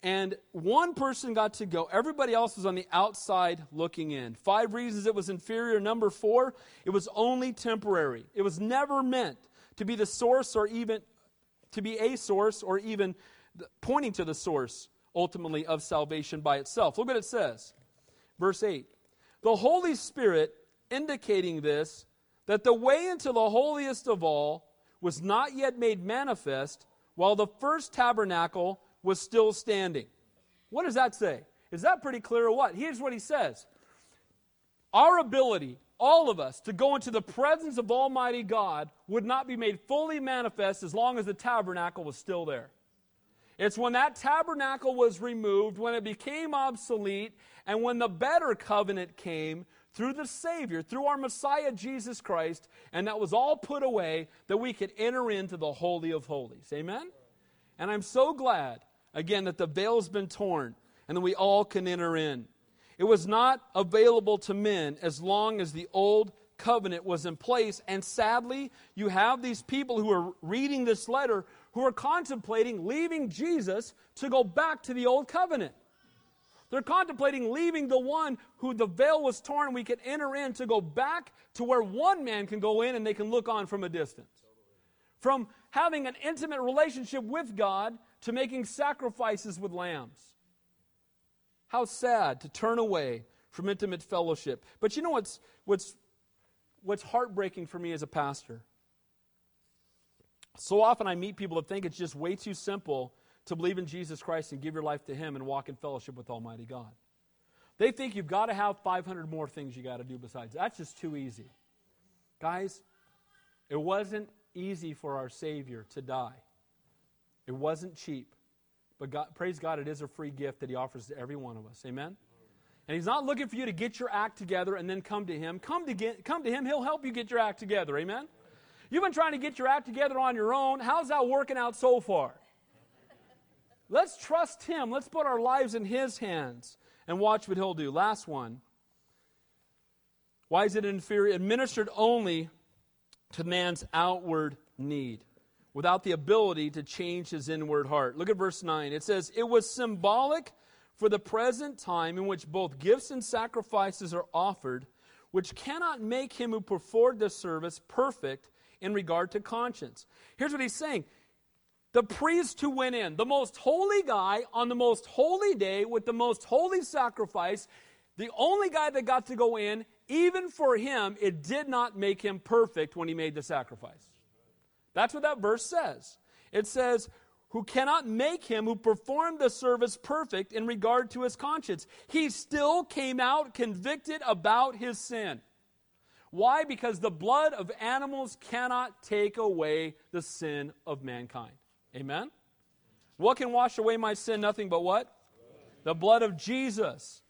and one person got to go. Everybody else was on the outside looking in. Five reasons it was inferior. Number four, it was only temporary. It was never meant to be the source or even to be a source or even pointing to the source ultimately of salvation by itself. Look what it says. Verse 8. The Holy Spirit indicating this that the way into the holiest of all was not yet made manifest while the first tabernacle was still standing. What does that say? Is that pretty clear or what? Here's what he says Our ability, all of us, to go into the presence of Almighty God would not be made fully manifest as long as the tabernacle was still there. It's when that tabernacle was removed, when it became obsolete, and when the better covenant came through the Savior, through our Messiah Jesus Christ, and that was all put away, that we could enter into the Holy of Holies. Amen? And I'm so glad Again, that the veil's been torn and that we all can enter in. It was not available to men as long as the old covenant was in place. And sadly, you have these people who are reading this letter who are contemplating leaving Jesus to go back to the old covenant. They're contemplating leaving the one who the veil was torn we can enter in to go back to where one man can go in and they can look on from a distance. From having an intimate relationship with God to making sacrifices with lambs. How sad to turn away from intimate fellowship. But you know what's, what's, what's heartbreaking for me as a pastor? So often I meet people that think it's just way too simple to believe in Jesus Christ and give your life to Him and walk in fellowship with Almighty God. They think you've got to have 500 more things you got to do besides. That's just too easy. Guys, it wasn't easy for our Savior to die. It wasn't cheap. But God, praise God, it is a free gift that He offers to every one of us. Amen? And He's not looking for you to get your act together and then come to Him. Come to, get, come to Him, He'll help you get your act together. Amen? You've been trying to get your act together on your own. How's that working out so far? Let's trust Him. Let's put our lives in His hands and watch what He'll do. Last one. Why is it inferior? Administered only to man's outward need without the ability to change his inward heart. Look at verse 9. It says, It was symbolic for the present time in which both gifts and sacrifices are offered, which cannot make him who performed the service perfect in regard to conscience. Here's what he's saying the priest who went in, the most holy guy on the most holy day with the most holy sacrifice, the only guy that got to go in, even for him, it did not make him perfect when he made the sacrifice. That's what that verse says. It says, who cannot make him who performed the service perfect in regard to his conscience. He still came out convicted about his sin. Why? Because the blood of animals cannot take away the sin of mankind. Amen? What can wash away my sin? Nothing but what? The blood of Jesus.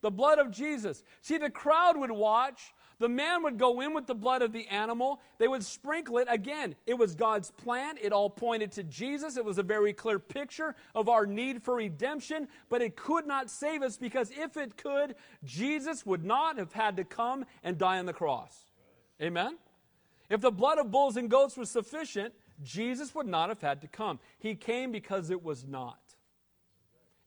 The blood of Jesus. See, the crowd would watch. The man would go in with the blood of the animal. They would sprinkle it. Again, it was God's plan. It all pointed to Jesus. It was a very clear picture of our need for redemption, but it could not save us because if it could, Jesus would not have had to come and die on the cross. Amen? If the blood of bulls and goats was sufficient, Jesus would not have had to come. He came because it was not.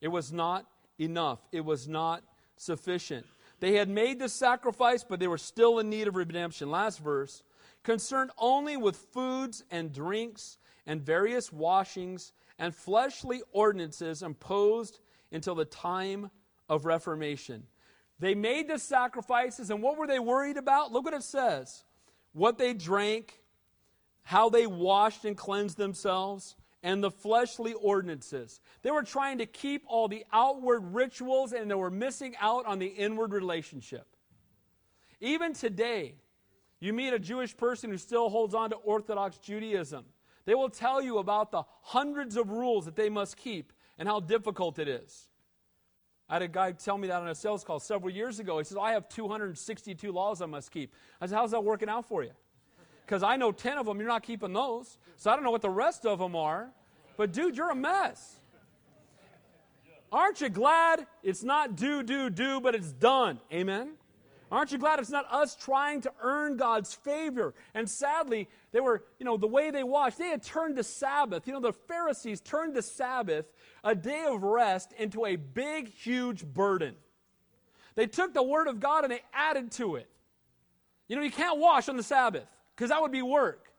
It was not enough. It was not sufficient. They had made the sacrifice, but they were still in need of redemption. Last verse concerned only with foods and drinks and various washings and fleshly ordinances imposed until the time of Reformation. They made the sacrifices, and what were they worried about? Look what it says what they drank, how they washed and cleansed themselves, and the fleshly ordinances. They were trying to keep all the outward rituals and they were missing out on the inward relationship. Even today, you meet a Jewish person who still holds on to Orthodox Judaism. They will tell you about the hundreds of rules that they must keep and how difficult it is. I had a guy tell me that on a sales call several years ago. He says, I have 262 laws I must keep. I said, How's that working out for you? Because I know 10 of them, you're not keeping those. So I don't know what the rest of them are. But dude, you're a mess. Aren't you glad it's not do, do, do, but it's done? Amen? Aren't you glad it's not us trying to earn God's favor? And sadly, they were, you know, the way they watched, they had turned the Sabbath, you know, the Pharisees turned the Sabbath, a day of rest, into a big, huge burden. They took the Word of God and they added to it. You know, you can't wash on the Sabbath because that would be work.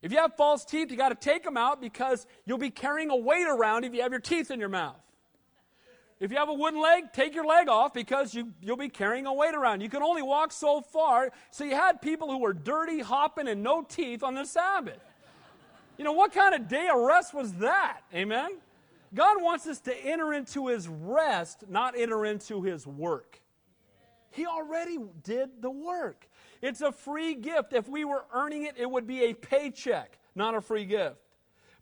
If you have false teeth, you got to take them out because you'll be carrying a weight around if you have your teeth in your mouth. If you have a wooden leg, take your leg off because you, you'll be carrying a weight around. You can only walk so far. So you had people who were dirty, hopping, and no teeth on the Sabbath. You know, what kind of day of rest was that? Amen? God wants us to enter into his rest, not enter into his work. He already did the work. It's a free gift. If we were earning it, it would be a paycheck, not a free gift.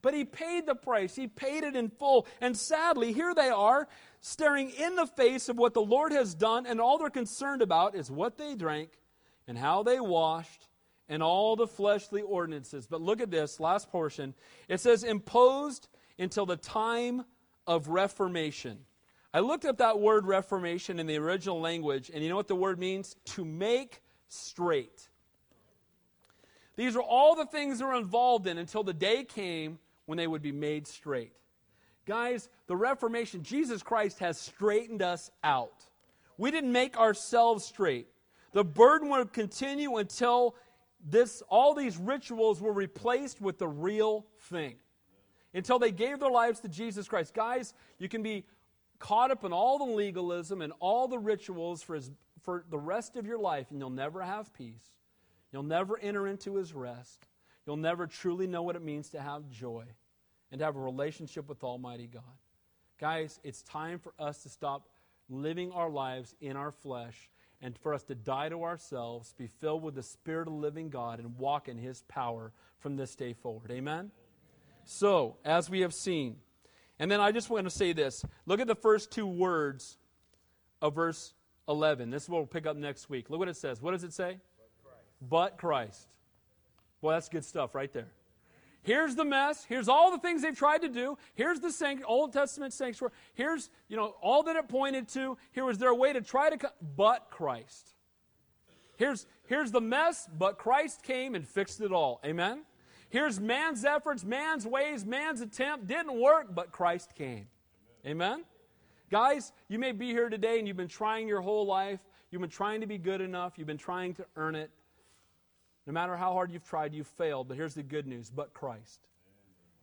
But he paid the price, he paid it in full. And sadly, here they are, staring in the face of what the Lord has done, and all they're concerned about is what they drank and how they washed and all the fleshly ordinances. But look at this last portion. It says, imposed until the time of reformation. I looked up that word reformation in the original language, and you know what the word means? To make straight. These are all the things they're involved in until the day came when they would be made straight. Guys, the Reformation, Jesus Christ has straightened us out. We didn't make ourselves straight. The burden would continue until this, all these rituals were replaced with the real thing. Until they gave their lives to Jesus Christ. Guys, you can be caught up in all the legalism and all the rituals for, his, for the rest of your life, and you'll never have peace. You'll never enter into his rest. You'll never truly know what it means to have joy and to have a relationship with Almighty God. Guys, it's time for us to stop living our lives in our flesh and for us to die to ourselves, be filled with the Spirit of the living God, and walk in His power from this day forward. Amen? So, as we have seen, and then I just want to say this look at the first two words of verse 11. This is what we'll pick up next week. Look what it says. What does it say? But Christ. Boy, that's good stuff right there. Here's the mess. Here's all the things they've tried to do. Here's the sanct- Old Testament sanctuary. Here's, you know, all that it pointed to. Here was their way to try to, co- but Christ. Here's, here's the mess, but Christ came and fixed it all. Amen? Here's man's efforts, man's ways, man's attempt. Didn't work, but Christ came. Amen? Guys, you may be here today and you've been trying your whole life. You've been trying to be good enough. You've been trying to earn it. No matter how hard you've tried, you've failed. But here's the good news but Christ.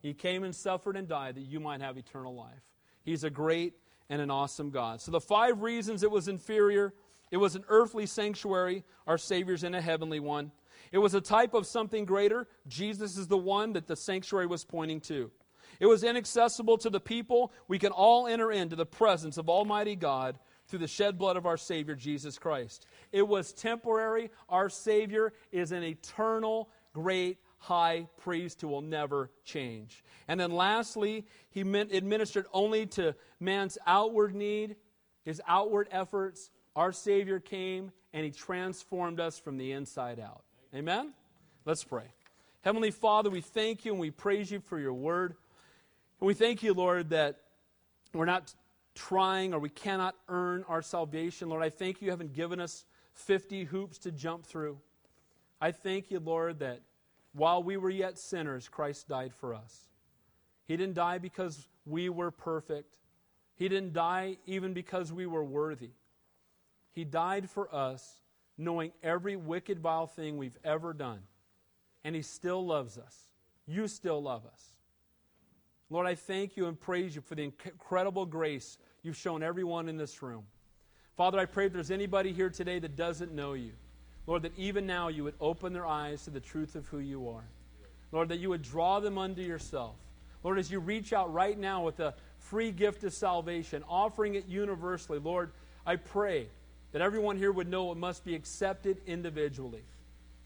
He came and suffered and died that you might have eternal life. He's a great and an awesome God. So, the five reasons it was inferior it was an earthly sanctuary, our Savior's in a heavenly one. It was a type of something greater. Jesus is the one that the sanctuary was pointing to. It was inaccessible to the people. We can all enter into the presence of Almighty God through the shed blood of our Savior, Jesus Christ. It was temporary. Our Savior is an eternal, great high priest who will never change. And then lastly, he administered only to man's outward need, his outward efforts. Our Savior came and he transformed us from the inside out. Amen? Let's pray. Heavenly Father, we thank you and we praise you for your word. We thank you, Lord, that we're not trying or we cannot earn our salvation. Lord, I thank you, you haven't given us 50 hoops to jump through. I thank you, Lord, that while we were yet sinners, Christ died for us. He didn't die because we were perfect, He didn't die even because we were worthy. He died for us, knowing every wicked, vile thing we've ever done. And He still loves us. You still love us. Lord, I thank you and praise you for the incredible grace you've shown everyone in this room. Father, I pray if there's anybody here today that doesn't know you, Lord, that even now you would open their eyes to the truth of who you are. Lord, that you would draw them unto yourself. Lord, as you reach out right now with a free gift of salvation, offering it universally, Lord, I pray that everyone here would know it must be accepted individually.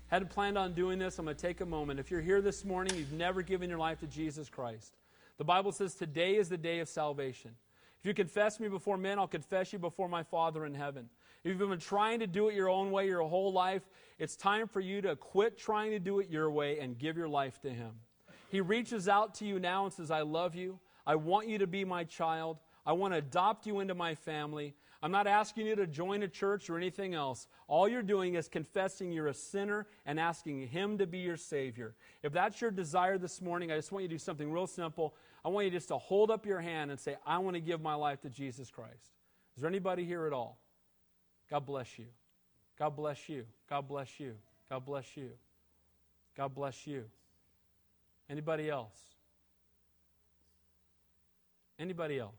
Hadn't planned on doing this. I'm going to take a moment. If you're here this morning, you've never given your life to Jesus Christ. The Bible says today is the day of salvation. If you confess me before men, I'll confess you before my Father in heaven. If you've been trying to do it your own way your whole life, it's time for you to quit trying to do it your way and give your life to Him. He reaches out to you now and says, I love you. I want you to be my child. I want to adopt you into my family. I'm not asking you to join a church or anything else. All you're doing is confessing you're a sinner and asking Him to be your Savior. If that's your desire this morning, I just want you to do something real simple. I want you just to hold up your hand and say, I want to give my life to Jesus Christ. Is there anybody here at all? God bless you. God bless you. God bless you. God bless you. God bless you. Anybody else? Anybody else?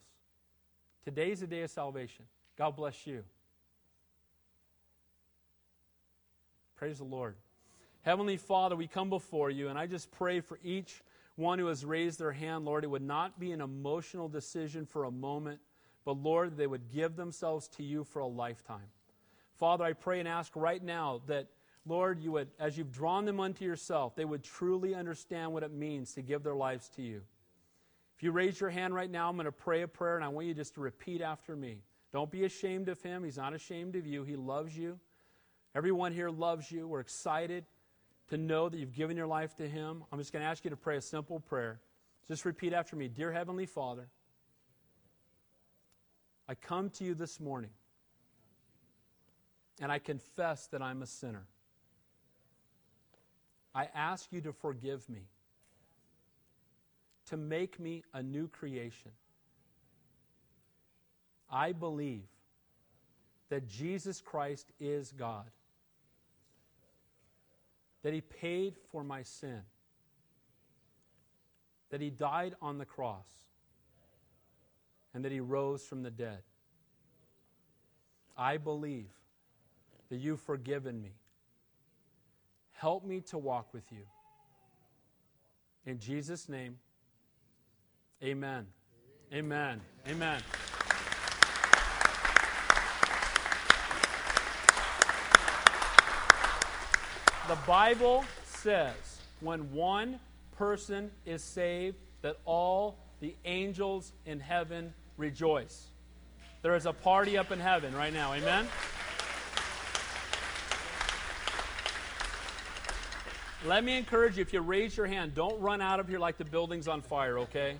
Today's the day of salvation. God bless you. Praise the Lord. Heavenly Father, we come before you, and I just pray for each one who has raised their hand, Lord, it would not be an emotional decision for a moment, but Lord, they would give themselves to you for a lifetime. Father, I pray and ask right now that, Lord, you would, as you've drawn them unto yourself, they would truly understand what it means to give their lives to you. If you raise your hand right now, I'm going to pray a prayer, and I want you just to repeat after me. Don't be ashamed of him. He's not ashamed of you. He loves you. Everyone here loves you. We're excited to know that you've given your life to Him, I'm just going to ask you to pray a simple prayer. Just repeat after me Dear Heavenly Father, I come to you this morning and I confess that I'm a sinner. I ask you to forgive me, to make me a new creation. I believe that Jesus Christ is God, that He paid for my sin, that He died on the cross, and that He rose from the dead. I believe that you've forgiven me. Help me to walk with you. In Jesus' name, amen. Amen. Amen. The Bible says when one person is saved, that all the angels in heaven rejoice. There is a party up in heaven right now. Amen? Let me encourage you if you raise your hand, don't run out of here like the building's on fire, okay?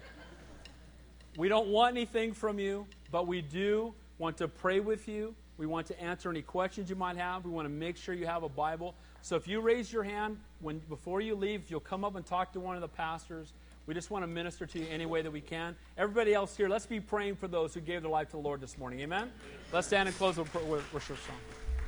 We don't want anything from you, but we do want to pray with you. We want to answer any questions you might have. We want to make sure you have a Bible. So if you raise your hand when before you leave, you'll come up and talk to one of the pastors. We just want to minister to you any way that we can. Everybody else here, let's be praying for those who gave their life to the Lord this morning. Amen? Let's stand and close with worship song.